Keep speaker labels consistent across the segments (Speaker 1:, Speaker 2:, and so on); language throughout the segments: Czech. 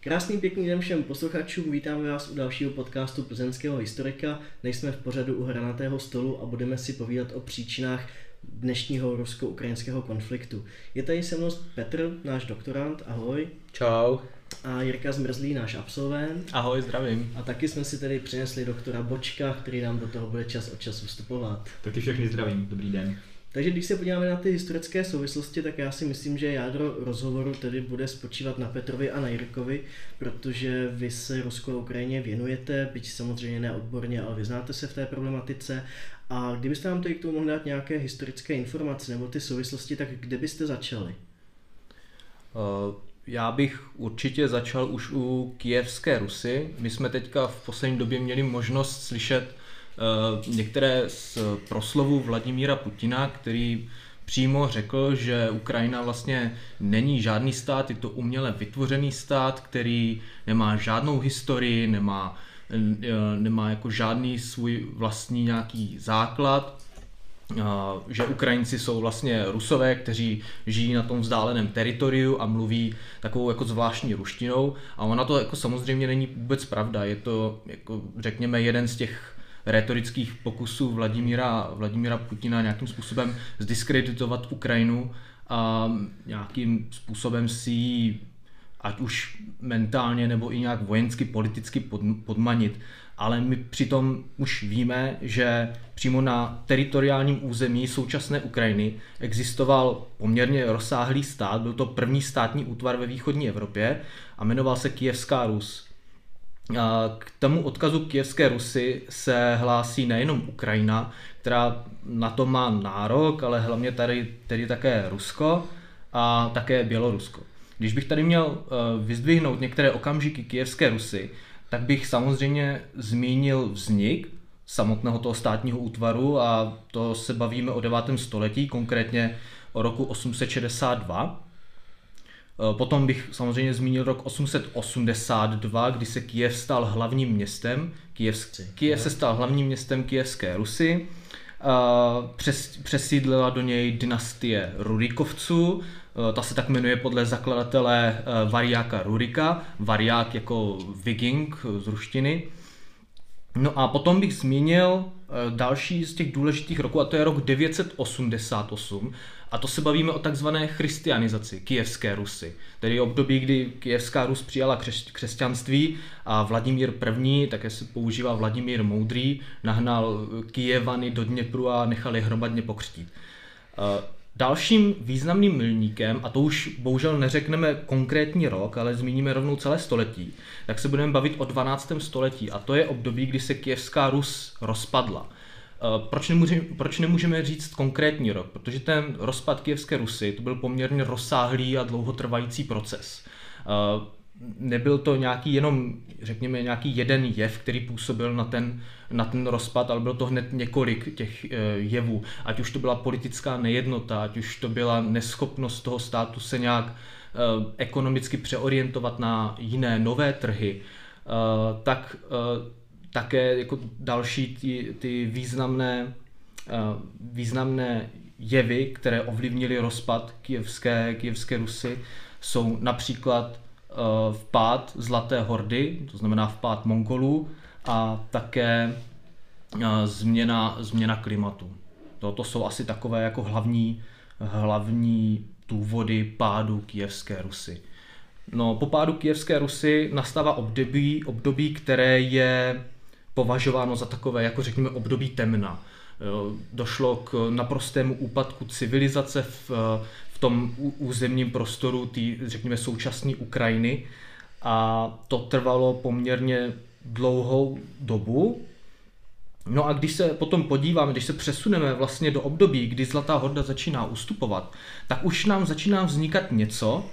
Speaker 1: Krásný pěkný den všem posluchačům, vítáme vás u dalšího podcastu plzeňského historika. Nejsme v pořadu u hranatého stolu a budeme si povídat o příčinách dnešního rusko-ukrajinského konfliktu. Je tady se mnou Petr, náš doktorant, ahoj.
Speaker 2: Čau.
Speaker 1: A Jirka Zmrzlý, náš absolvent.
Speaker 2: Ahoj, zdravím.
Speaker 1: A taky jsme si tady přinesli doktora Bočka, který nám do toho bude čas od času vstupovat.
Speaker 3: Taky všechny zdravím, dobrý den.
Speaker 1: Takže když se podíváme na ty historické souvislosti, tak já si myslím, že jádro rozhovoru tedy bude spočívat na Petrovi a na Jirkovi, protože vy se Rusko a Ukrajině věnujete, byť samozřejmě neodborně, ale vyznáte se v té problematice. A kdybyste nám tady k tomu mohli dát nějaké historické informace nebo ty souvislosti, tak kde byste začali?
Speaker 2: Uh, já bych určitě začal už u kijevské Rusy. My jsme teďka v poslední době měli možnost slyšet některé z proslovů Vladimíra Putina, který přímo řekl, že Ukrajina vlastně není žádný stát, je to uměle vytvořený stát, který nemá žádnou historii, nemá, nemá jako žádný svůj vlastní nějaký základ. Že Ukrajinci jsou vlastně Rusové, kteří žijí na tom vzdáleném teritoriu a mluví takovou jako zvláštní ruštinou. A ona to jako samozřejmě není vůbec pravda, je to jako řekněme jeden z těch retorických pokusů Vladimíra, Vladimíra Putina nějakým způsobem zdiskreditovat Ukrajinu a nějakým způsobem si ji ať už mentálně nebo i nějak vojensky, politicky podmanit ale my přitom už víme, že přímo na teritoriálním území současné Ukrajiny existoval poměrně rozsáhlý stát, byl to první státní útvar ve východní Evropě a jmenoval se Kijevská Rus. K tomu odkazu Kijevské Rusy se hlásí nejenom Ukrajina, která na to má nárok, ale hlavně tady tedy také Rusko a také Bělorusko. Když bych tady měl eh, vyzdvihnout některé okamžiky Kijevské Rusy, tak bych samozřejmě zmínil vznik samotného toho státního útvaru a to se bavíme o 9. století, konkrétně o roku 862. E, potom bych samozřejmě zmínil rok 882, kdy se Kijev stal hlavním městem. Kijev, Kijev se stal hlavním městem Kijevské Rusy. E, přes, přesídlila do něj dynastie Rurikovců, Eh, ta se tak jmenuje podle zakladatele eh, Variáka Rurika, Variák jako viking z ruštiny. No a potom bych zmínil eh, další z těch důležitých roků, a to je rok 988. A to se bavíme o takzvané christianizaci kijevské Rusy. Tedy období, kdy kijevská Rus přijala křesťanství a Vladimír I., také se používá Vladimír Moudrý, nahnal Kijevany do Dněpru a nechali hromadně pokřtít. Dalším významným milníkem, a to už bohužel neřekneme konkrétní rok, ale zmíníme rovnou celé století, tak se budeme bavit o 12. století a to je období, kdy se Kijevská Rus rozpadla. Eh, proč nemůžeme, proč nemůžeme říct konkrétní rok? Protože ten rozpad Kijevské Rusy to byl poměrně rozsáhlý a dlouhotrvající proces. Eh, nebyl to nějaký jenom, řekněme, nějaký jeden jev, který působil na ten, na ten rozpad, ale bylo to hned několik těch eh, jevů. Ať už to byla politická nejednota, ať už to byla neschopnost toho státu se nějak ekonomicky přeorientovat na jiné nové trhy, tak také jako další ty, ty významné, významné jevy, které ovlivnily rozpad kijevské, kijevské Rusy, jsou například Eh, vpád Zlaté hordy, to znamená vpád Mongolů a také eh, změna, změna klimatu. To, to jsou asi takové jako hlavní, hlavní důvody pádu Kijevské Rusy. No, po pádu Kijevské Rusy nastává období, období, které je považováno za takové, jako řekněme, období temna. Došlo k naprostému úpadku civilizace v, v tom územním prostoru té, řekněme, současné Ukrajiny a to trvalo poměrně dlouhou dobu. No a když se potom podíváme, když se přesuneme vlastně do období, kdy Zlatá horda začíná ustupovat, tak už nám začíná vznikat něco,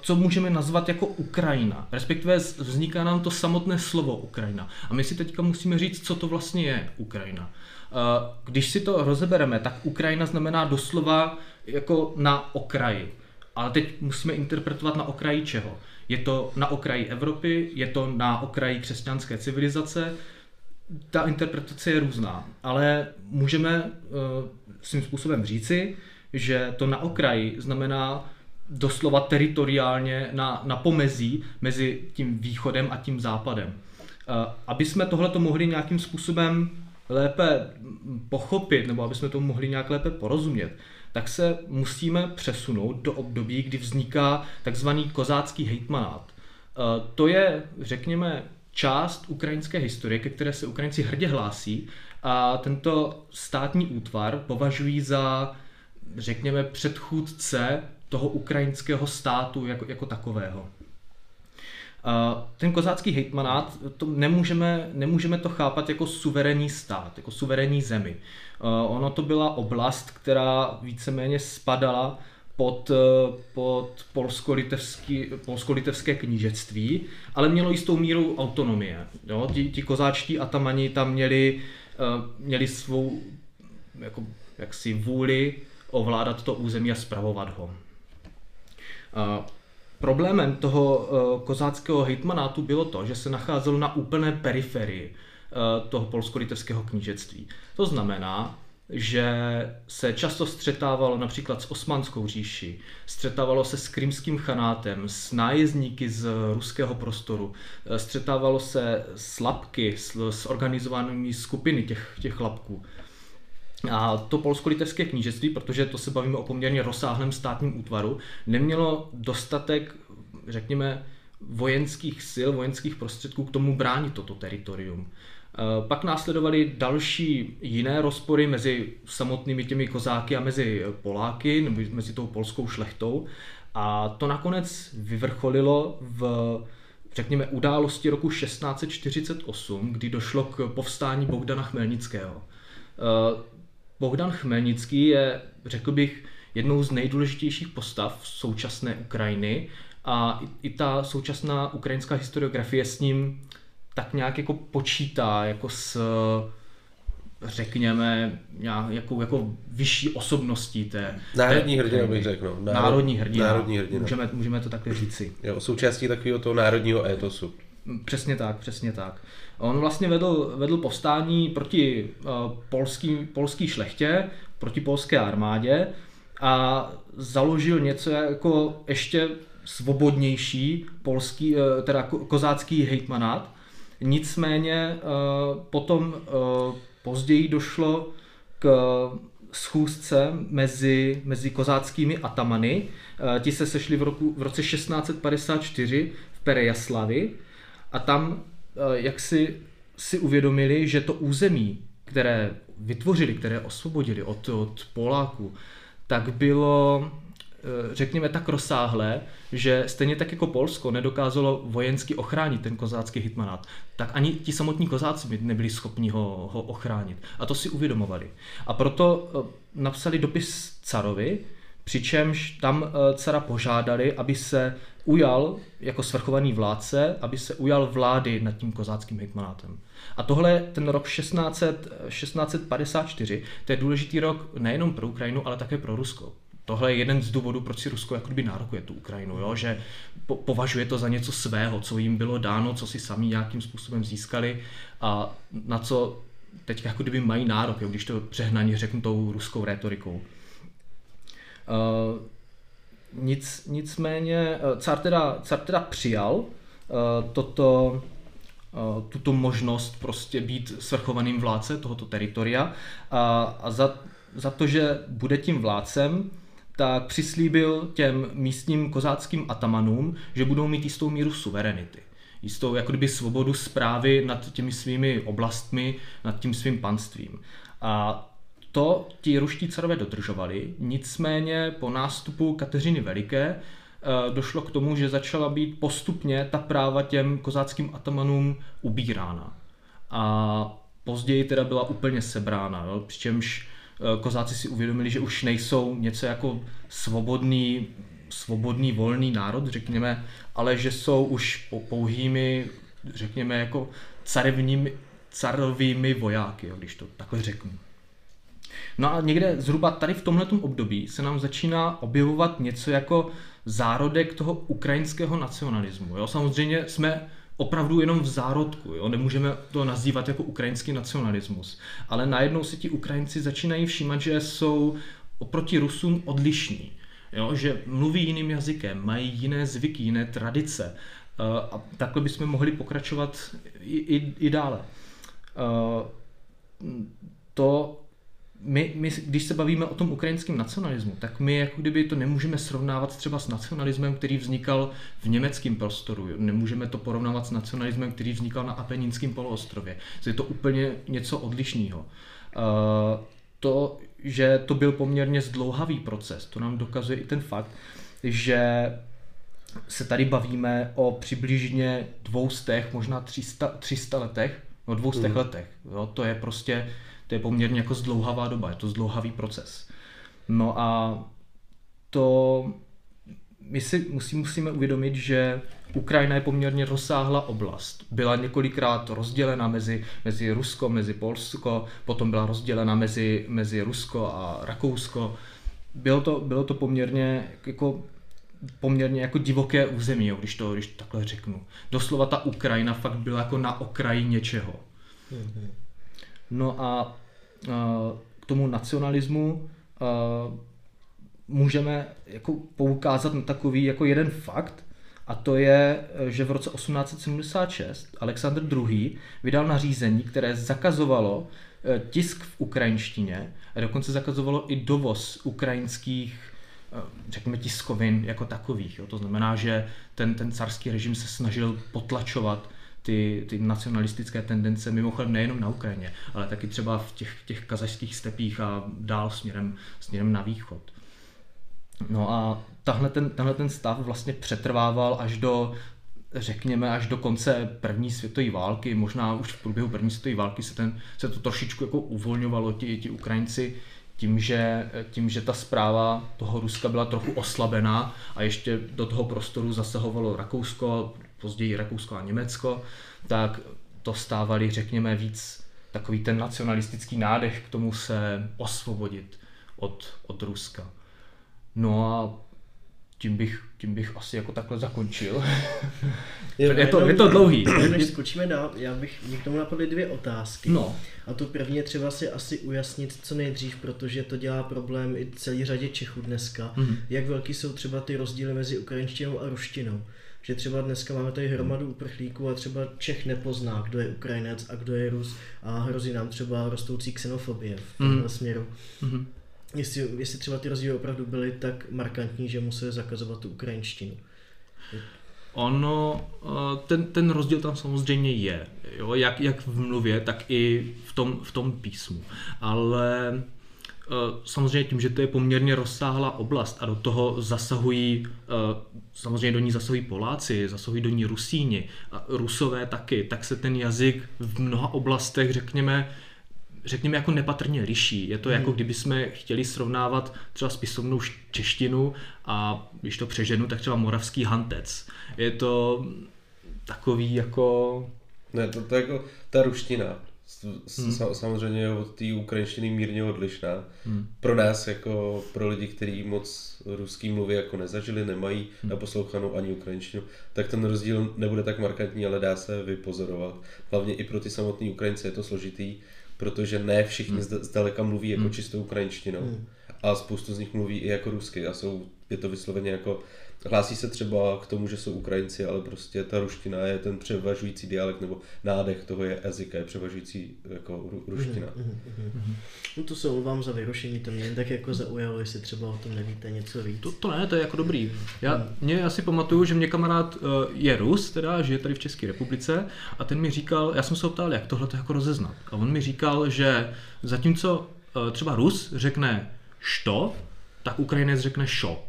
Speaker 2: co můžeme nazvat jako Ukrajina. Respektive vzniká nám to samotné slovo Ukrajina. A my si teďka musíme říct, co to vlastně je Ukrajina. Eh, když si to rozebereme, tak Ukrajina znamená doslova jako na okraji. Ale teď musíme interpretovat na okraji čeho. Je to na okraji Evropy, je to na okraji křesťanské civilizace. Ta interpretace je různá, ale můžeme uh, svým způsobem říci, že to na okraji znamená doslova teritoriálně na, na pomezí mezi tím východem a tím západem. Aby jsme tohle mohli nějakým způsobem lépe pochopit, nebo aby jsme tomu mohli nějak lépe porozumět, tak se musíme přesunout do období, kdy vzniká takzvaný kozácký hejtmanát. To je, řekněme, část ukrajinské historie, ke které se Ukrajinci hrdě hlásí a tento státní útvar považují za, řekněme, předchůdce toho ukrajinského státu jako, jako takového. Ten kozácký hejtmanát, to nemůžeme, nemůžeme to chápat jako suverénní stát, jako suverénní zemi. Ono to byla oblast, která víceméně spadala pod, pod polsko-litevské knížectví, ale mělo jistou míru autonomie. Jo? Ti, ti kozáčtí atamani tam měli, měli svou jako, jaksi vůli ovládat to území a spravovat ho. Problémem toho eh, kozáckého hejtmanátu bylo to, že se nacházel na úplné periferii eh, toho polsko-litevského knížectví. To znamená, že se často střetávalo například s Osmanskou říši, střetávalo se s krymským chanátem, s nájezdníky z ruského prostoru, eh, střetávalo se s lapky, s, s organizovanými skupiny těch, těch lapků. A to polsko-litevské knížectví, protože to se bavíme o poměrně rozsáhlém státním útvaru, nemělo dostatek, řekněme, vojenských sil, vojenských prostředků k tomu bránit toto teritorium. E, pak následovaly další jiné rozpory mezi samotnými těmi kozáky a mezi Poláky, nebo mezi tou polskou šlechtou. A to nakonec vyvrcholilo v řekněme, události roku 1648, kdy došlo k povstání Bogdana Chmelnického. Bogdan Chmelnický je, řekl bych, jednou z nejdůležitějších postav současné Ukrajiny a i, i ta současná ukrajinská historiografie s ním tak nějak jako počítá jako s řekněme, nějakou jako vyšší osobností té...
Speaker 3: Národní té, hrdina bych řekl. No.
Speaker 2: Národ, národní hrdina.
Speaker 3: Národní hrdina.
Speaker 2: Můžeme, můžeme to takhle říci.
Speaker 3: Jo, součástí takového toho národního étosu.
Speaker 2: Přesně tak, přesně tak. On vlastně vedl, vedl povstání proti uh, polský, polský šlechtě, proti polské armádě a založil něco jako ještě svobodnější polský, uh, teda kozácký hejtmanát. Nicméně uh, potom později došlo k schůzce mezi, mezi kozáckými atamany. Ti se sešli v, roku, v roce 1654 v Perejaslavi a tam Eh, jak si, si uvědomili, že to území, které vytvořili, které osvobodili od, od Poláků, tak bylo, eh, řekněme, tak rozsáhlé, že stejně tak jako Polsko nedokázalo vojensky ochránit ten kozácký hitmanát, tak ani ti samotní kozáci by nebyli schopni ho, ho ochránit. A to si uvědomovali. A proto eh, napsali dopis carovi, přičemž tam cara požádali, aby se ujal jako svrchovaný vládce, aby se ujal vlády nad tím kozáckým hejtmanátem. A tohle ten rok 1600, 1654, to je důležitý rok nejenom pro Ukrajinu, ale také pro Rusko. Tohle je jeden z důvodů, proč si Rusko jako kdyby nárokuje tu Ukrajinu, jo? že po, považuje to za něco svého, co jim bylo dáno, co si sami nějakým způsobem získali a na co teď jako kdyby mají nárok, jo? když to přehnaně řeknu tou ruskou retorikou. Uh, nic, nicméně eh, car teda, car teda přijal uh, toto, tuto možnost prostě být svrchovaným vládce tohoto teritoria a, a za, za to, že bude tím vládcem, tak přislíbil těm místním kozáckým atamanům, že budou mít jistou míru suverenity. Jistou jako kdyby svobodu zprávy nad těmi svými oblastmi, nad tím svým panstvím. A to ti ruští carové dodržovali, nicméně po nástupu Kateřiny Veliké eh, došlo k tomu, že začala být postupně ta práva těm kozáckým atamanům ubírána. A později teda byla úplně sebrána, jo? přičemž eh, kozáci si uvědomili, že už nejsou něco jako svobodný, svobodný volný národ, řekněme, ale že jsou už pouhými, řekněme, jako carovými vojáky, jo, když to takhle řeknu. No a někde zhruba tady v tomhle období se nám začíná objevovat něco jako zárodek toho ukrajinského nacionalismu. Jo? Samozřejmě jsme opravdu jenom v zárodku, jo? nemůžeme to nazývat jako ukrajinský nacionalismus. Ale najednou si ti Ukrajinci začínají všímat, že jsou oproti Rusům odlišní. jo, že mluví jiným jazykem, mají jiné zvyky, jiné tradice. Uh, a takhle bychom mohli pokračovat i, i, i dále. Uh, to my, my, když se bavíme o tom ukrajinském nacionalismu, tak my jako kdyby to nemůžeme srovnávat třeba s nacionalismem, který vznikal v německém prostoru. Nemůžeme to porovnávat s nacionalismem, který vznikal na Apeninském poloostrově. Je to úplně něco odlišného. Uh, to, že to byl poměrně zdlouhavý proces, to nám dokazuje i ten fakt, že se tady bavíme o přibližně dvoustech, možná 300, 300 letech, no dvoustech mm. letech. Jo, to je prostě to je poměrně jako zdlouhavá doba, je to zdlouhavý proces. No a to my si musí, musíme uvědomit, že Ukrajina je poměrně rozsáhlá oblast. Byla několikrát rozdělena mezi, mezi Rusko, mezi Polsko, potom byla rozdělena mezi, mezi Rusko a Rakousko. Bylo to, bylo to poměrně jako poměrně jako divoké území, jo, když, to, když takhle řeknu. Doslova ta Ukrajina fakt byla jako na okraji něčeho. Mm-hmm. No a k tomu nacionalismu můžeme jako poukázat na takový jako jeden fakt, a to je, že v roce 1876 Alexandr II. vydal nařízení, které zakazovalo e, tisk v ukrajinštině a dokonce zakazovalo i dovoz ukrajinských e, řekněme tiskovin jako takových. Jo. To znamená, že ten, ten carský režim se snažil potlačovat ty, ty nacionalistické tendence, mimochodem nejenom na Ukrajině, ale taky třeba v těch, těch kazašských stepích a dál směrem, směrem na východ. No a tahle ten, tahle ten stav vlastně přetrvával až do, řekněme, až do konce první světové války, možná už v průběhu první světové války se, ten, se to trošičku jako uvolňovalo, ti, ti Ukrajinci tím že, tím, že ta zpráva toho Ruska byla trochu oslabená a ještě do toho prostoru zasahovalo Rakousko, později Rakousko a Německo, tak to stávali, řekněme, víc takový ten nacionalistický nádech k tomu se osvobodit od, od Ruska. No a tím bych, tím bych asi jako takhle zakončil.
Speaker 1: Je, je, to, je to dlouhý. Než skočíme dál, já bych, mě k tomu napadly dvě otázky.
Speaker 2: No.
Speaker 1: A to první je třeba si asi ujasnit co nejdřív, protože to dělá problém i celý řadě Čechů dneska. Mm. Jak velký jsou třeba ty rozdíly mezi ukrajinštinou a ruštinou že třeba dneska máme tady hromadu uprchlíků a třeba Čech nepozná, kdo je Ukrajinec a kdo je Rus a hrozí nám třeba rostoucí xenofobie v tomhle mm. směru. Mm. Jestli, jestli třeba ty rozdíly opravdu byly tak markantní, že museli zakazovat tu ukrajinštinu.
Speaker 2: Ono, eh, ten, ten rozdíl tam samozřejmě je, jo? Jak, jak v mluvě, tak i v tom, v tom písmu. Ale samozřejmě tím, že to je poměrně rozsáhlá oblast a do toho zasahují, eh, samozřejmě do ní zasahují Poláci, zasahují do ní Rusíni, a Rusové taky, tak se ten jazyk v mnoha oblastech, řekněme, řekněme, jako nepatrně liší. Je to jako hmm. kdyby jsme chtěli srovnávat třeba spisovnou češtinu a když to přeženu, tak třeba moravský hantec. Je to takový jako...
Speaker 3: Ne, to, to jako ta ruština hmm. samozřejmě od té ukrajinštiny mírně odlišná. Hmm. Pro nás, jako pro lidi, kteří moc ruský mluví jako nezažili, nemají hmm. naposlouchanou ani ukrajinštinu, tak ten rozdíl nebude tak markantní, ale dá se vypozorovat. Hlavně i pro ty samotné Ukrajince je to složitý, protože ne všichni hmm. zdaleka mluví jako hmm. čistou ukrajinštinou. Hmm. A spoustu z nich mluví i jako rusky a jsou, je to vysloveně jako Hlásí se třeba k tomu, že jsou Ukrajinci, ale prostě ta ruština je ten převažující dialekt nebo nádech toho je jazyka, je převažující jako ruština. Mm, mm,
Speaker 1: mm, no to se omlouvám za vyrušení, to mě jen tak jako zaujalo, jestli třeba o tom nevíte něco víc.
Speaker 2: To, to ne, to je jako dobrý. Já, mě asi pamatuju, že mě kamarád uh, je Rus, teda žije tady v České republice a ten mi říkal, já jsem se ho ptal, jak tohle to jako rozeznat. A on mi říkal, že zatímco uh, třeba Rus řekne što, tak Ukrajinec řekne šo.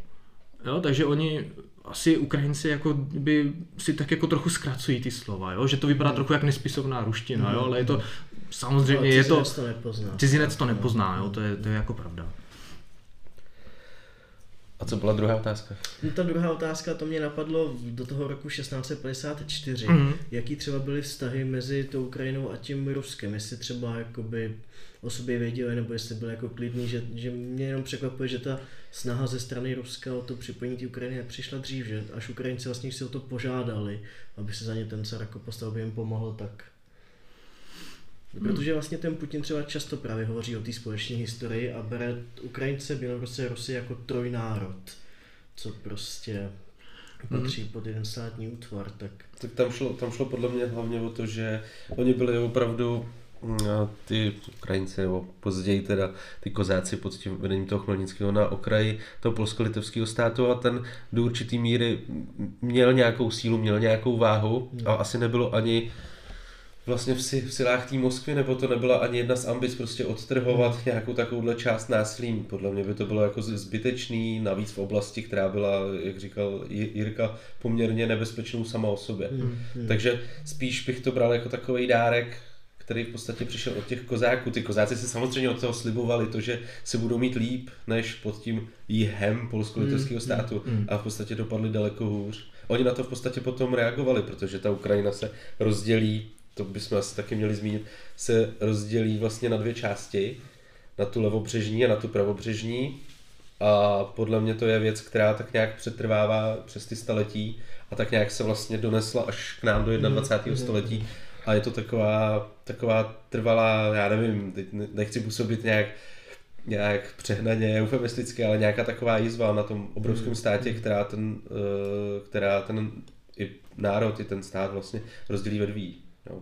Speaker 2: Jo, takže oni asi Ukrajinci jako by si tak jako trochu zkracují ty slova, jo? že to vypadá mm. trochu jak nespisovná ruština, jo? ale je to samozřejmě, no, je to,
Speaker 1: to nepozná.
Speaker 2: cizinec to nepozná, jo? To, je, to je jako pravda.
Speaker 3: A co byla druhá otázka?
Speaker 1: No, ta druhá otázka, to mě napadlo do toho roku 1654. Mm-hmm. Jaký třeba byly vztahy mezi tou Ukrajinou a tím Ruskem? Jestli třeba jakoby o sobě věděli, nebo jestli byl jako klidný, že, že mě jenom překvapuje, že ta snaha ze strany Ruska o to připojení té Ukrajiny nepřišla dřív, že až Ukrajinci vlastně si o to požádali, aby se za ně ten car jako postavil, by jim pomohl, tak Hmm. Protože vlastně ten Putin třeba často právě hovoří o té společné historii a bere Ukrajince, Bělorusy, Rusy jako trojnárod. co prostě patří hmm. pod jeden státní útvar, tak...
Speaker 3: Tak tam šlo, tam šlo podle mě hlavně o to, že oni byli opravdu ty Ukrajinci, nebo později teda ty kozáci pod tím vedením toho Chmelnického na okraji toho polsko-litevského státu a ten do určitý míry měl nějakou sílu, měl nějakou váhu a asi nebylo ani vlastně v, si, v silách té Moskvy, nebo to nebyla ani jedna z ambic prostě odtrhovat hmm. nějakou takovouhle část násilím. Podle mě by to bylo jako zbytečný, navíc v oblasti, která byla, jak říkal Jirka, poměrně nebezpečnou sama o sobě. Hmm. Hmm. Takže spíš bych to bral jako takový dárek, který v podstatě přišel od těch kozáků. Ty kozáci si samozřejmě od toho slibovali to, že se budou mít líp, než pod tím jihem polsko-litevského hmm. státu hmm. a v podstatě dopadli daleko hůř. Oni na to v podstatě potom reagovali, protože ta Ukrajina se rozdělí to bychom asi taky měli zmínit, se rozdělí vlastně na dvě části, na tu levobřežní a na tu pravobřežní. A podle mě to je věc, která tak nějak přetrvává přes ty staletí a tak nějak se vlastně donesla až k nám do 21. Mm. století. A je to taková, taková trvalá, já nevím, teď nechci působit nějak, nějak přehnaně eufemisticky, ale nějaká taková jízva na tom obrovském mm. státě, která ten, eh, která ten i národ, i ten stát vlastně rozdělí ve dví. Jo.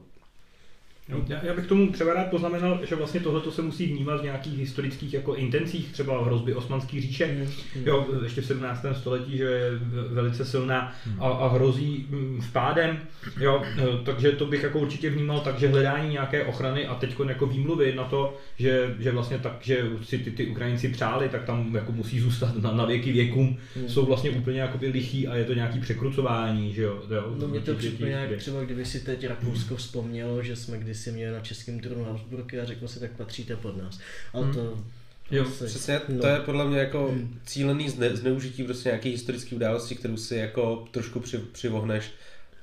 Speaker 4: No, já, já bych tomu třeba rád poznamenal, že vlastně tohle se musí vnímat v nějakých historických jako intencích, třeba hrozby osmanské říše, mm, mm. jo, ještě v 17. století, že je velice silná a, a hrozí mm, vpádem, jo, e, takže to bych jako určitě vnímal tak, že hledání nějaké ochrany a teď jako výmluvy na to, že, že vlastně tak, že si ty, ty Ukrajinci přáli, tak tam jako musí zůstat na, na věky věkům, mm. jsou vlastně úplně jako lichý a je to nějaký překrucování, že jo. jo
Speaker 1: no mě to připomíná, třeba kdyby si teď Rakousko vzpomnělo, že jsme kdysi měli na českém trůnu Habsburky a řekl si, tak patříte pod nás. Ale hmm. to
Speaker 3: Jo, asi, přesně, no. to je podle mě jako hmm. cílený zne, zneužití prostě nějaké historické události, kterou si jako trošku při, přivohneš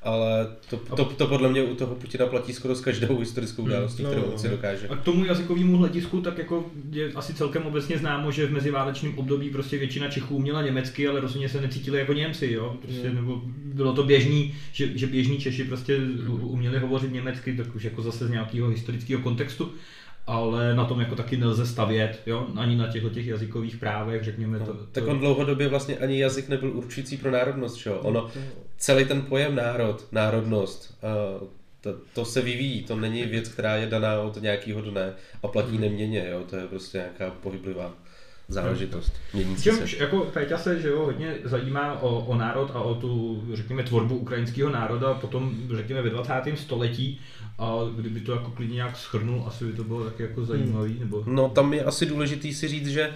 Speaker 3: ale to, to, to, podle mě u toho Putina platí skoro s každou historickou hmm. událostí, no, kterou on si dokáže.
Speaker 4: A k tomu jazykovému hledisku, tak jako je asi celkem obecně známo, že v meziválečném období prostě většina Čechů uměla německy, ale rozhodně se necítili jako Němci, jo. Prostě, mm. nebo bylo to běžný, že, že běžní Češi prostě uměli hovořit německy, tak už jako zase z nějakého historického kontextu ale na tom jako taky nelze stavět, jo? ani na těchto těch jazykových právech, řekněme no, to, to...
Speaker 3: Tak on dlouhodobě vlastně ani jazyk nebyl určující pro národnost, čo? Ono, celý ten pojem národ, národnost, uh, to, to se vyvíjí, to není věc, která je daná od nějakého dne a platí hmm. neměně, jo? to je prostě nějaká pohyblivá záležitost.
Speaker 4: Čímž jako Péťa se že jo, hodně zajímá o, o národ a o tu, řekněme, tvorbu ukrajinského národa potom, řekněme, ve 20. století a kdyby to jako klidně nějak schrnul, asi by to bylo taky jako zajímavý, hmm. nebo...
Speaker 3: No tam je asi důležitý si říct, že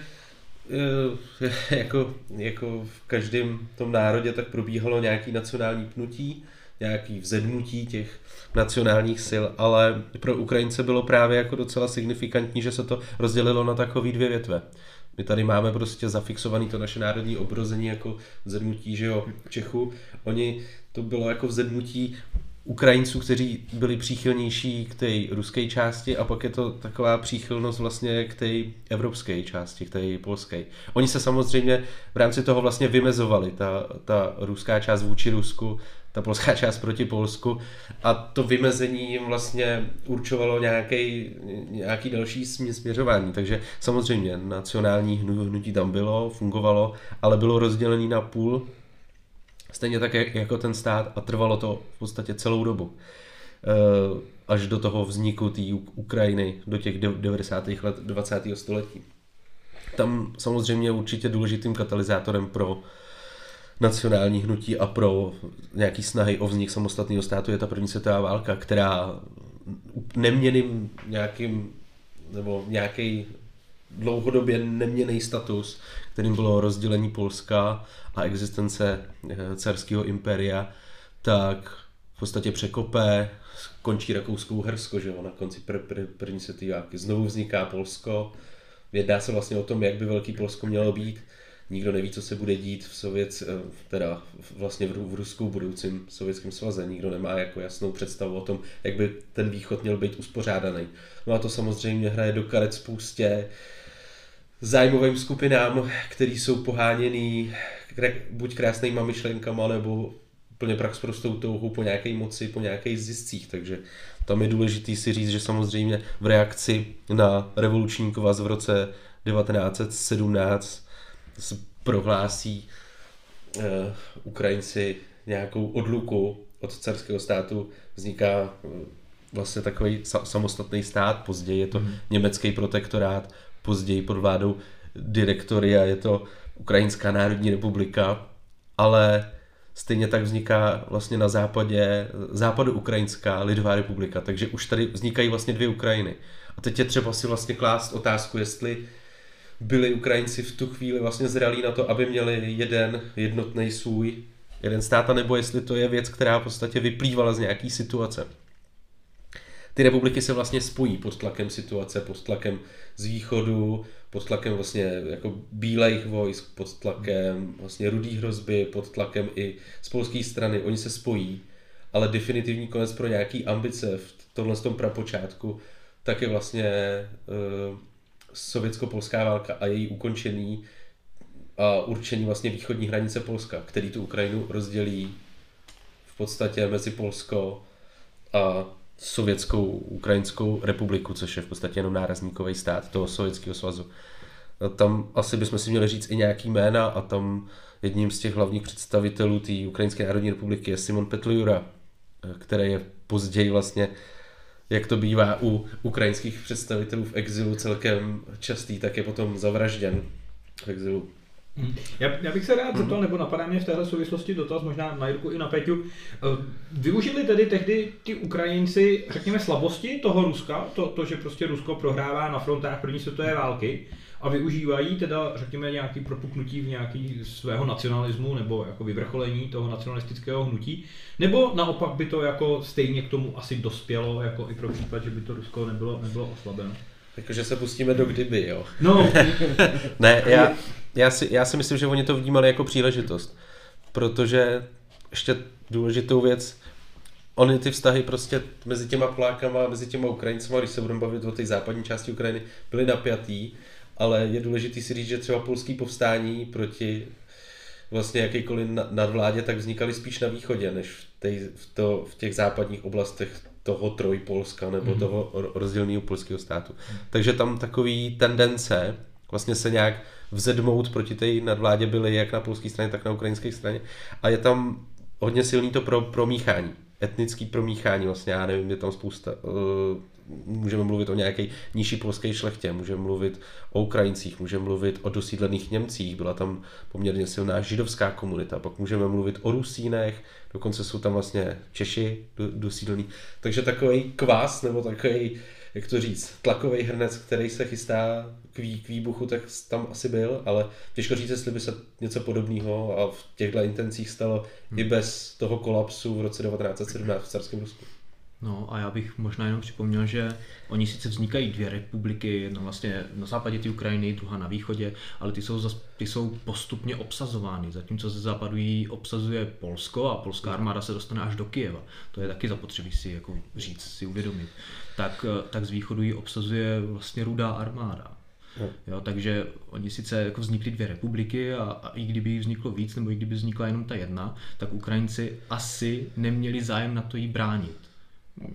Speaker 3: eh, jako, jako v každém tom národě tak probíhalo nějaký nacionální pnutí, nějaký vzednutí těch nacionálních sil, ale pro Ukrajince bylo právě jako docela signifikantní, že se to rozdělilo na takové dvě větve. My tady máme prostě zafixovaný to naše národní obrození jako vzedmutí, že jo, Čechu. Oni to bylo jako vzedmutí Ukrajinců, kteří byli příchylnější k té ruské části a pak je to taková příchylnost vlastně k té evropské části, k té polské. Oni se samozřejmě v rámci toho vlastně vymezovali, ta, ta ruská část vůči Rusku, ta polská část proti Polsku a to vymezení jim vlastně určovalo nějaký, nějaký další směřování. Takže samozřejmě nacionální hnutí tam bylo, fungovalo, ale bylo rozdělený na půl Stejně tak jako ten stát a trvalo to v podstatě celou dobu. Eh, až do toho vzniku té Ukrajiny, do těch 90. let 20. století. Tam samozřejmě určitě důležitým katalyzátorem pro nacionální hnutí a pro nějaký snahy o vznik samostatného státu je ta první světová válka, která neměným nějakým nebo nějaký dlouhodobě neměný status, kterým bylo rozdělení Polska a existence eh, carského impéria, tak v podstatě překopé, končí rakouskou Hersko, že jo, na konci pr- pr- první světové války. Znovu vzniká Polsko, vědá se vlastně o tom, jak by velký Polsko mělo být. Nikdo neví, co se bude dít v Sovět, eh, teda vlastně v, v Rusku budoucím sovětském svaze. Nikdo nemá jako jasnou představu o tom, jak by ten východ měl být uspořádaný. No a to samozřejmě hraje do karet spoustě zájmovým skupinám, který jsou poháněný buď krásnýma myšlenkama, nebo úplně prax prostou touhou po nějaké moci, po nějakých ziscích, takže tam je důležité si říct, že samozřejmě v reakci na revoluční kvaz v roce 1917 se prohlásí Ukrajinci nějakou odluku od carského státu, vzniká uh, vlastně takový sa- samostatný stát, později je to hmm. německý protektorát, později pod vládou direktoria je to Ukrajinská národní republika, ale stejně tak vzniká vlastně na západě západu Ukrajinská lidová republika, takže už tady vznikají vlastně dvě Ukrajiny. A teď je třeba si vlastně klást otázku, jestli byli Ukrajinci v tu chvíli vlastně zralí na to, aby měli jeden jednotný svůj, jeden stát, nebo jestli to je věc, která v podstatě vyplývala z nějaký situace. Ty republiky se vlastně spojí pod tlakem situace, pod tlakem z východu, pod tlakem vlastně jako bílejch vojsk, pod tlakem vlastně rudý hrozby, pod tlakem i z polské strany. Oni se spojí, ale definitivní konec pro nějaký ambice v tomhle tom prapočátku tak je vlastně uh, sovětsko-polská válka a její ukončení a určení vlastně východní hranice Polska, který tu Ukrajinu rozdělí v podstatě mezi Polsko a sovětskou ukrajinskou republiku, což je v podstatě jenom nárazníkový stát toho sovětského svazu. A tam asi bychom si měli říct i nějaký jména a tam jedním z těch hlavních představitelů té Ukrajinské národní republiky je Simon Petlura, který je později vlastně jak to bývá u ukrajinských představitelů v exilu celkem častý, tak je potom zavražděn v exilu.
Speaker 4: Hmm. Já, já bych se rád zeptal, nebo napadá mě v téhle souvislosti dotaz možná na Jirku i na Peťu. Eh, využili tedy tehdy ty Ukrajinci, řekněme, slabosti toho Ruska, to, to že prostě Rusko prohrává na frontách první světové války, a využívají teda, řekněme, nějaký propuknutí v nějaký svého nacionalismu nebo jako vyvrcholení toho nacionalistického hnutí, nebo naopak by to jako stejně k tomu asi dospělo, jako i pro případ, že by to Rusko nebylo, nebylo oslabeno.
Speaker 3: Takže se pustíme do kdyby, jo.
Speaker 4: No.
Speaker 3: ne, já, já, si, já si myslím, že oni to vnímali jako příležitost, protože ještě důležitou věc, Ony ty vztahy prostě mezi těma Polákama, mezi těma Ukrajincema, když se budeme bavit o té západní části Ukrajiny, byly napjatý ale je důležité si říct, že třeba polský povstání proti vlastně jakýkoliv nadvládě, tak vznikaly spíš na východě, než v, tej, v, to, v těch západních oblastech toho trojpolska nebo mm. toho rozdílného polského státu. Mm. Takže tam takový tendence vlastně se nějak vzedmout proti té nadvládě byly jak na polské straně, tak na ukrajinské straně. A je tam hodně silný to pro, promíchání, etnický promíchání, vlastně já nevím, je tam spousta uh, můžeme mluvit o nějaké nižší polské šlechtě, můžeme mluvit o Ukrajincích, můžeme mluvit o dosídlených Němcích, byla tam poměrně silná židovská komunita, pak můžeme mluvit o Rusínech, dokonce jsou tam vlastně Češi dosídlení. Takže takový kvás nebo takový, jak to říct, tlakový hrnec, který se chystá k, vý, k výbuchu, tak tam asi byl, ale těžko říct, jestli by se něco podobného a v těchto intencích stalo hmm. i bez toho kolapsu v roce 1917 v carském Rusku.
Speaker 2: No a já bych možná jenom připomněl, že oni sice vznikají dvě republiky, jedna vlastně na západě ty Ukrajiny, druhá na východě, ale ty jsou, zas, ty jsou postupně obsazovány, zatímco ze západu jí obsazuje Polsko a polská armáda se dostane až do Kijeva. To je taky zapotřebí si jako říct, si uvědomit. Tak, tak z východu ji obsazuje vlastně rudá armáda. Jo, takže oni sice jako vznikly dvě republiky a, a i kdyby vzniklo víc, nebo i kdyby vznikla jenom ta jedna, tak Ukrajinci asi neměli zájem na to jí bránit.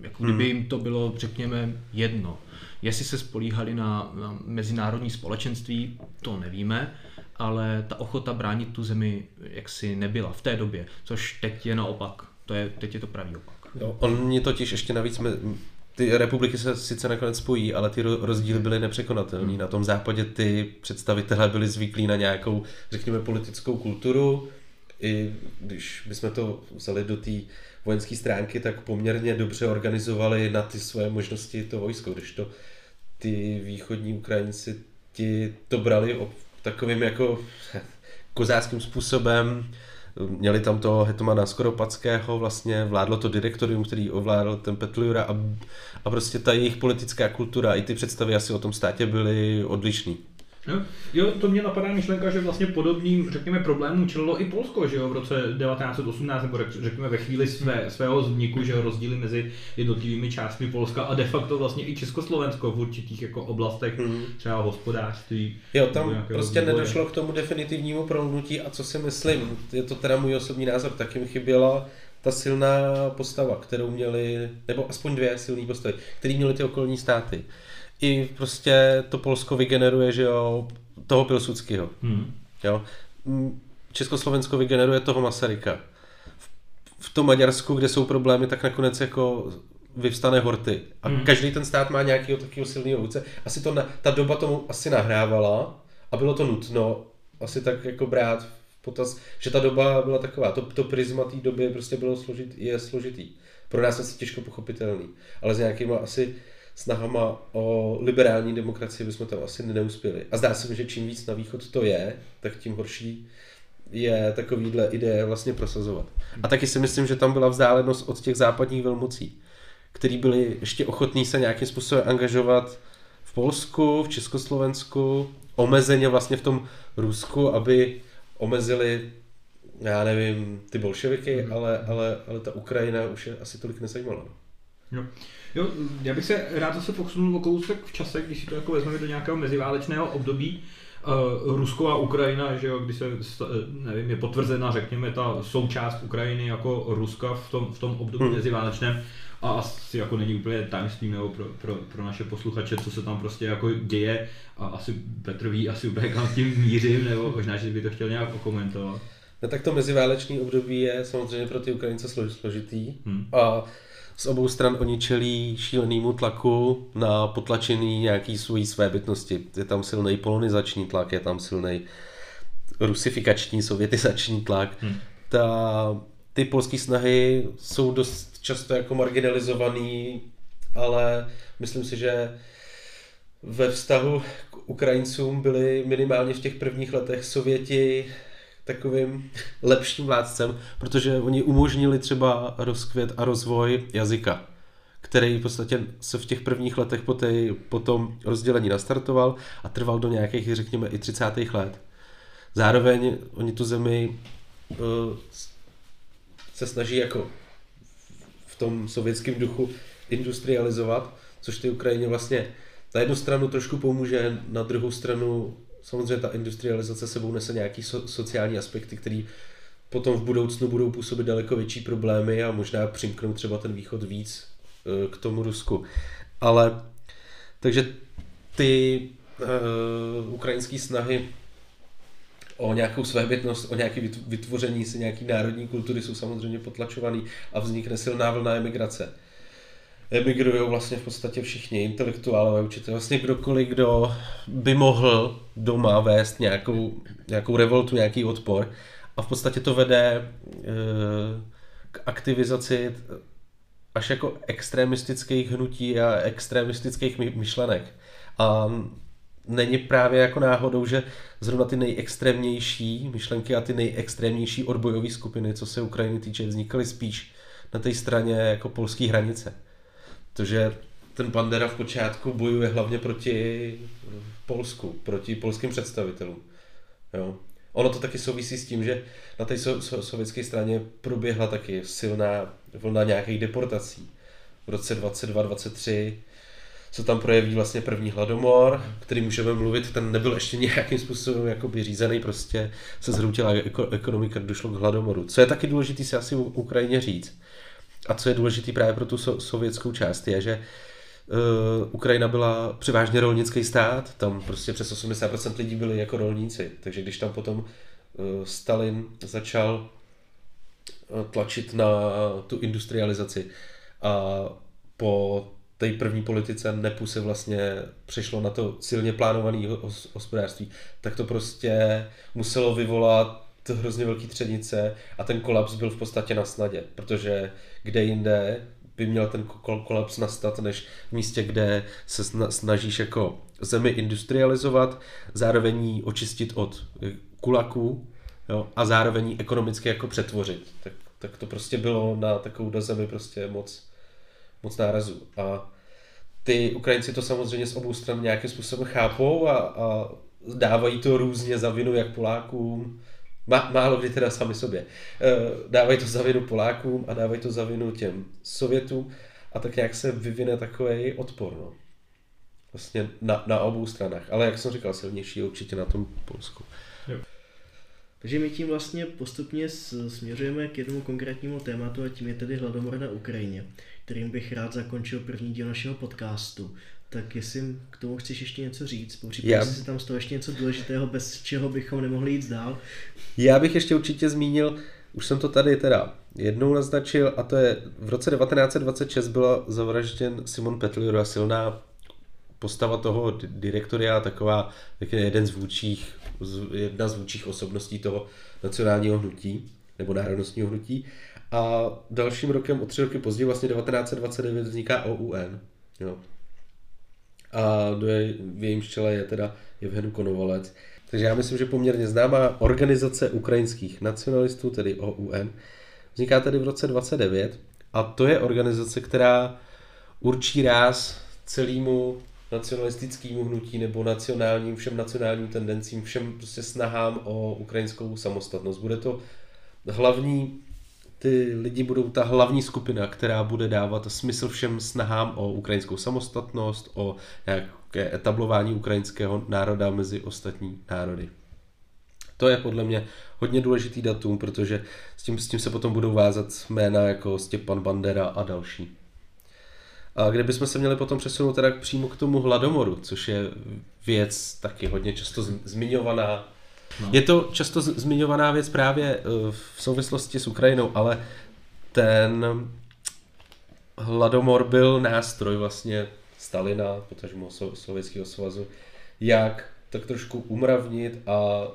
Speaker 2: Jako kdyby hmm. jim to bylo, řekněme, jedno. Jestli se spolíhali na, na mezinárodní společenství, to nevíme, ale ta ochota bránit tu zemi jaksi nebyla v té době, což teď je naopak. To je, teď je to pravý opak.
Speaker 3: No, on mě totiž ještě navíc me, ty republiky se sice nakonec spojí, ale ty rozdíly byly nepřekonatelné. Hmm. Na tom západě ty představitelé byli zvyklí na nějakou, řekněme, politickou kulturu. I když bychom to vzali do té vojenské stránky, tak poměrně dobře organizovali na ty své možnosti to vojsko, když to ty východní Ukrajinci ti to brali takovým jako kozáckým způsobem, měli tam toho hetmana Skoropackého, vlastně vládlo to direktorium, který ovládal ten Petliura a, a prostě ta jejich politická kultura i ty představy asi o tom státě byly odlišný.
Speaker 4: Jo, jo, to mě napadá myšlenka, že vlastně podobným, řekněme, problémům čelilo i Polsko, že jo, v roce 1918, nebo řekněme ve chvíli své, svého vzniku, že jo, rozdíly mezi jednotlivými částmi Polska a de facto vlastně i Československo v určitých jako oblastech, hmm. třeba hospodářství.
Speaker 3: Jo, tam prostě rozvoje. nedošlo k tomu definitivnímu prolnutí a co si myslím, je to teda můj osobní názor, taky mi chyběla ta silná postava, kterou měli, nebo aspoň dvě silné postavy, které měly ty okolní státy i prostě to Polsko vygeneruje, že jo, toho Pilsudského. Hmm. Jo. Československo vygeneruje toho Masaryka. V, v tom Maďarsku, kde jsou problémy, tak nakonec jako vyvstane Horty. A mm. každý ten stát má nějakého takového silného vůdce. Asi to na, ta doba tomu asi nahrávala a bylo to nutno asi tak jako brát v potaz, že ta doba byla taková, to, to prisma té doby prostě bylo složit, je složitý. Pro nás asi těžko pochopitelný, ale s nějakýma asi snahama o liberální demokracii bychom tam asi neuspěli. A zdá se mi, že čím víc na východ to je, tak tím horší je takovýhle ideje vlastně prosazovat. A taky si myslím, že tam byla vzdálenost od těch západních velmocí, který byli ještě ochotní se nějakým způsobem angažovat v Polsku, v Československu, omezeně vlastně v tom Rusku, aby omezili, já nevím, ty bolševiky, mm. ale, ale, ale ta Ukrajina už je asi tolik nezajímala.
Speaker 4: Jo. jo, já bych se rád zase posunul o kousek v čase, když si to jako vezmeme do nějakého meziválečného období, Uh, Rusko a Ukrajina, že jo, když se, nevím, je potvrzena, řekněme, ta součást Ukrajiny jako Ruska v tom, v tom období hmm. meziválečném, a asi jako není úplně tajemství nebo pro, pro, pro, naše posluchače, co se tam prostě jako děje a asi Petr ví asi úplně kam tím mířím, nebo možná, že by to chtěl nějak okomentovat.
Speaker 3: No tak to meziválečný období je samozřejmě pro ty Ukrajince složitý hmm. a z obou stran oni čelí šílenému tlaku na potlačení nějaký svojí své bytnosti. Je tam silný polonizační tlak, je tam silný rusifikační, sovětizační tlak. Hmm. Ta, ty polské snahy jsou dost často jako marginalizovaný, ale myslím si, že ve vztahu k Ukrajincům byli minimálně v těch prvních letech Sověti takovým lepším vládcem, protože oni umožnili třeba rozkvět a rozvoj jazyka, který v podstatě se v těch prvních letech po, tej, po tom rozdělení nastartoval a trval do nějakých, řekněme, i 30. let. Zároveň oni tu zemi uh, se snaží jako tom sovětském duchu industrializovat, což ty Ukrajině vlastně na jednu stranu trošku pomůže, na druhou stranu samozřejmě ta industrializace sebou nese nějaký so, sociální aspekty, které potom v budoucnu budou působit daleko větší problémy a možná přimknout třeba ten východ víc e, k tomu Rusku. Ale takže ty uh, ukrajinské snahy o nějakou svébytnost, o nějaké vytvoření si nějaký národní kultury jsou samozřejmě potlačovaný a vznikne silná vlna emigrace. Emigrují vlastně v podstatě všichni, intelektuálové, učitelé, vlastně kdokoliv, kdo by mohl doma vést nějakou, nějakou revoltu, nějaký odpor a v podstatě to vede e, k aktivizaci až jako extremistických hnutí a extremistických myšlenek. A není právě jako náhodou, že zrovna ty nejextrémnější myšlenky a ty nejextrémnější odbojové skupiny, co se Ukrajiny týče, vznikaly spíš na té straně jako polské hranice. Protože ten Bandera v počátku bojuje hlavně proti Polsku, proti polským představitelům. Jo. Ono to taky souvisí s tím, že na té so, so, sovětské straně proběhla taky silná vlna nějakých deportací. V roce 22-23 se tam projeví vlastně první hladomor, který můžeme mluvit, ten nebyl ještě nějakým způsobem jakoby řízený, prostě se zhroutila ekonomika, došlo k hladomoru. Co je taky důležité si asi u Ukrajině říct, a co je důležité právě pro tu so- sovětskou část, je, že uh, Ukrajina byla převážně rolnický stát, tam prostě přes 80% lidí byli jako rolníci, takže když tam potom uh, Stalin začal uh, tlačit na tu industrializaci a po té první politice NEPu se vlastně přešlo na to silně plánované hospodářství, tak to prostě muselo vyvolat hrozně velký třenice a ten kolaps byl v podstatě na snadě, protože kde jinde by měl ten kolaps nastat, než v místě, kde se snažíš jako zemi industrializovat, zároveň ji očistit od kulaků jo, a zároveň ji ekonomicky jako přetvořit. Tak, tak to prostě bylo na takovou zemi prostě moc, moc nárazu. A ty Ukrajinci to samozřejmě z obou stran nějakým způsobem chápou a, a dávají to různě za vinu jak Polákům, má, málo kdy teda sami sobě. E, dávají to za vinu Polákům a dávají to za vinu těm Sovětům a tak nějak se vyvine takový odpor. No. Vlastně na, na obou stranách. Ale jak jsem říkal, silnější je určitě na tom Polsku. Jo.
Speaker 1: Takže my tím vlastně postupně směřujeme k jednomu konkrétnímu tématu a tím je tedy hladomor na Ukrajině, kterým bych rád zakončil první díl našeho podcastu. Tak jestli k tomu chceš ještě něco říct, popřípadě jestli si tam z toho ještě něco důležitého, bez čeho bychom nemohli jít dál.
Speaker 3: Já bych ještě určitě zmínil, už jsem to tady teda jednou naznačil, a to je v roce 1926 byla zavražděn Simon Petlura, silná postava toho direktoria, taková tak jeden z vůčích, jedna z vůčích osobností toho nacionálního hnutí, nebo národnostního hnutí. A dalším rokem, o tři roky později, vlastně 1929 vzniká OUN. Jo. A do jej, v jejím čele je teda Evhen Konovalec. Takže já myslím, že poměrně známá organizace ukrajinských nacionalistů, tedy OUN, vzniká tedy v roce 29 a to je organizace, která určí ráz celému nacionalistickému hnutí nebo nacionálním, všem nacionálním tendencím, všem prostě snahám o ukrajinskou samostatnost. Bude to hlavní, ty lidi budou ta hlavní skupina, která bude dávat smysl všem snahám o ukrajinskou samostatnost, o nějaké etablování ukrajinského národa mezi ostatní národy. To je podle mě hodně důležitý datum, protože s tím, s tím se potom budou vázat jména jako Stepan Bandera a další. A kdybychom se měli potom přesunout teda přímo k tomu hladomoru, což je věc taky hodně často zmiňovaná. No. Je to často zmiňovaná věc právě eh, v souvislosti s Ukrajinou, ale ten hladomor byl nástroj vlastně Stalina, potažmo Sovětského svazu, jak tak trošku umravnit a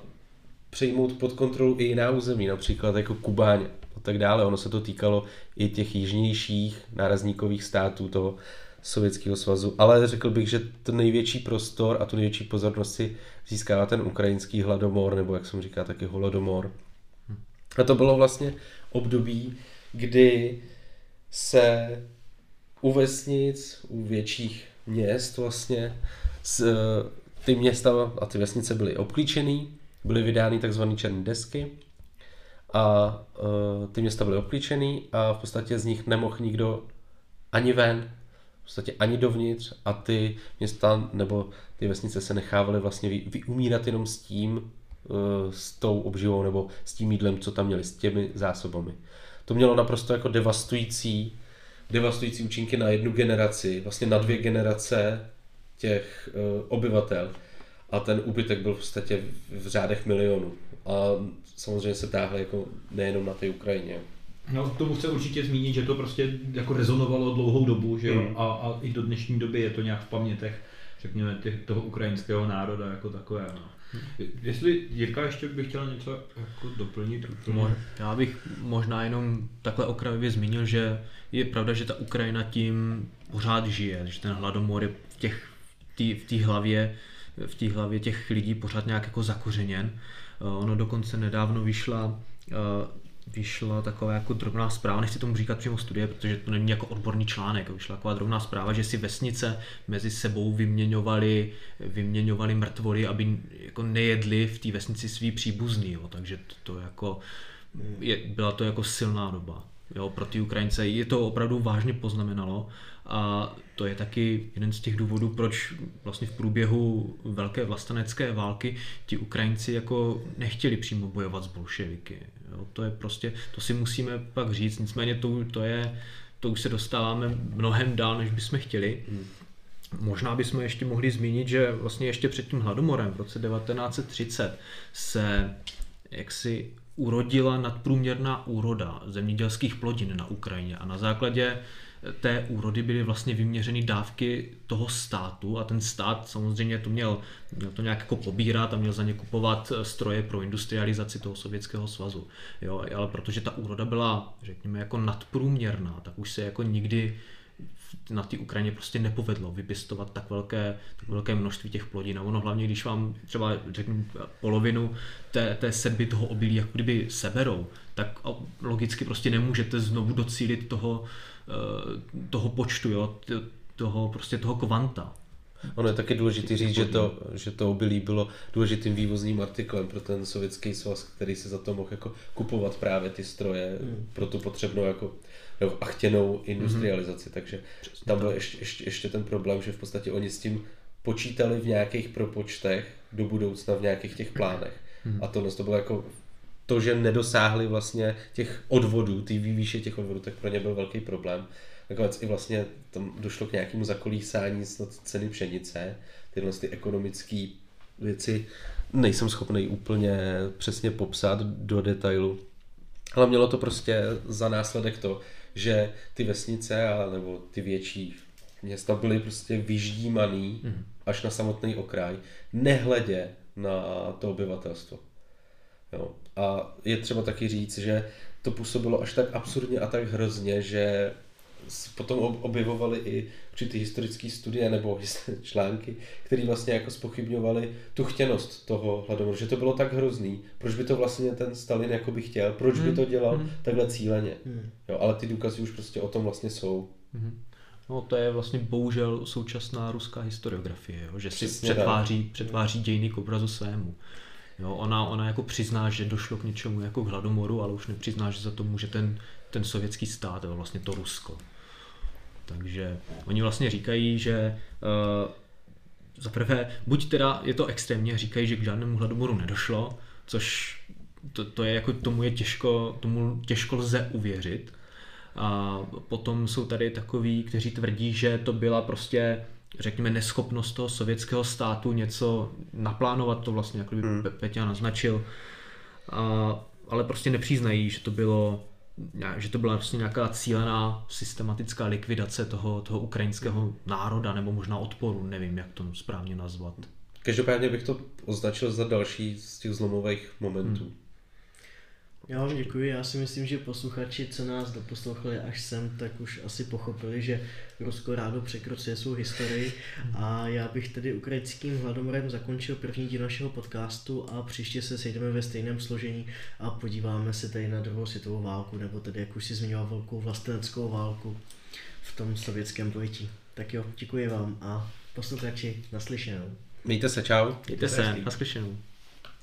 Speaker 3: přejmout pod kontrolu i jiná území, například jako Kubáně a tak dále. Ono se to týkalo i těch jižnějších nárazníkových států toho Sovětského svazu, ale řekl bych, že ten největší prostor a tu největší pozornost si získává ten ukrajinský hladomor, nebo jak jsem říká, taky holodomor. A to bylo vlastně období, kdy se u vesnic, u větších měst vlastně, z, ty města a ty vesnice byly obklíčený, byly vydány takzvané černé desky a uh, ty města byly obklíčený a v podstatě z nich nemohl nikdo ani ven, podstatě ani dovnitř a ty města nebo ty vesnice se nechávaly vlastně vy, vyumírat jenom s tím, uh, s tou obživou nebo s tím jídlem, co tam měli, s těmi zásobami. To mělo naprosto jako devastující, devastující účinky na jednu generaci, vlastně na dvě generace těch uh, obyvatel a ten úbytek byl v podstatě v řádech milionů. A samozřejmě se táhly jako nejenom na té Ukrajině.
Speaker 4: No, k tomu chci určitě zmínit, že to prostě jako rezonovalo dlouhou dobu, že jo? Mm. A, a, i do dnešní doby je to nějak v pamětech, řekněme, těch, toho ukrajinského národa jako takové. No. Jestli Jirka ještě bych chtěl něco jako doplnit.
Speaker 2: Mo, já bych možná jenom takhle okrajově zmínil, že je pravda, že ta Ukrajina tím pořád žije, že ten hladomor je v těch v té hlavě v té hlavě těch lidí pořád nějak jako zakořeněn. Eh, ono dokonce nedávno vyšla eh, vyšla taková jako drobná zpráva, nechci tomu říkat přímo studie, protože to není jako odborný článek, vyšla taková drobná zpráva, že si vesnice mezi sebou vyměňovali, vyměňovali mrtvoly, aby jako nejedli v té vesnici svý příbuzný, jo. takže to, to jako, je, byla to jako silná doba jo, pro ty Ukrajince. Je to opravdu vážně poznamenalo a to je taky jeden z těch důvodů, proč vlastně v průběhu velké vlastenecké války ti Ukrajinci jako nechtěli přímo bojovat s bolševiky. Jo, to je prostě, to si musíme pak říct, nicméně to, to je, to už se dostáváme mnohem dál, než bychom chtěli. Hmm. Možná bychom ještě mohli zmínit, že vlastně ještě před tím hladomorem v roce 1930 se jaksi urodila nadprůměrná úroda zemědělských plodin na Ukrajině a na základě té úrody byly vlastně vyměřeny dávky toho státu a ten stát samozřejmě to měl, měl to nějak jako pobírat a měl za ně kupovat stroje pro industrializaci toho sovětského svazu. Jo, ale protože ta úroda byla, řekněme, jako nadprůměrná, tak už se jako nikdy na té Ukrajině prostě nepovedlo vypěstovat tak velké, tak velké množství těch plodin. A ono hlavně, když vám třeba řeknu polovinu té, té sedby toho obilí jako kdyby seberou, tak logicky prostě nemůžete znovu docílit toho, Eh, toho počtu, jo, toho, prostě toho kvanta.
Speaker 3: Ono je taky důležité říct, že to, že to obilí bylo důležitým vývozním artiklem pro ten sovětský svaz, který se za to mohl jako kupovat právě ty stroje hmm. pro tu potřebnou jako jo, a chtěnou industrializaci. Hmm. Takže Přesně tam byl ještě, ještě, ještě ten problém, že v podstatě oni s tím počítali v nějakých propočtech do budoucna v nějakých těch plánech. Hmm. A tohle to bylo jako to, že nedosáhli vlastně těch odvodů, ty výše těch odvodů, tak pro ně byl velký problém. Nakonec i vlastně tam došlo k nějakému zakolísání snad ceny pšenice, tyhle ty ekonomické věci nejsem schopný úplně přesně popsat do detailu. Ale mělo to prostě za následek to, že ty vesnice a nebo ty větší města byly prostě vyždímaný mm. až na samotný okraj, nehledě na to obyvatelstvo. Jo. A je třeba taky říct, že to působilo až tak absurdně a tak hrozně, že potom objevovaly i určitý historické studie nebo články, které vlastně jako spochybňovaly tu chtěnost toho hladomoru, že to bylo tak hrozný, proč by to vlastně ten Stalin jako by chtěl, proč by to hmm. dělal hmm. takhle cíleně. Hmm. Jo, ale ty důkazy už prostě o tom vlastně jsou.
Speaker 2: Hmm. No to je vlastně bohužel současná ruská historiografie, jo? že si přetváří, přetváří dějiny k obrazu svému. Jo, ona, ona jako přizná, že došlo k něčemu jako k hladomoru, ale už nepřizná, že za to může ten, ten sovětský stát, jo, vlastně to Rusko. Takže oni vlastně říkají, že uh, za prvé, buď teda je to extrémně, říkají, že k žádnému hladomoru nedošlo, což to, to je jako tomu je těžko, tomu těžko lze uvěřit. A potom jsou tady takoví, kteří tvrdí, že to byla prostě řekněme, neschopnost toho sovětského státu něco naplánovat, to vlastně, jak by hmm. Peťa naznačil, a, ale prostě nepřiznají, že to bylo že to byla vlastně nějaká cílená systematická likvidace toho, toho ukrajinského národa nebo možná odporu, nevím, jak to správně nazvat.
Speaker 3: Každopádně bych to označil za další z těch zlomových momentů. Hmm.
Speaker 1: Já vám děkuji, já si myslím, že posluchači, co nás doposlouchali až sem, tak už asi pochopili, že Rusko rádo překrocuje svou historii a já bych tedy ukrajinským hladomorem zakončil první díl našeho podcastu a příště se sejdeme ve stejném složení a podíváme se tady na druhou světovou válku, nebo tedy, jak už si zmiňoval, velkou vlasteneckou válku v tom sovětském pojetí. Tak jo, děkuji vám a posluchači naslyšenou.
Speaker 3: Mějte se, čau.
Speaker 2: Mějte se, naslyšenou.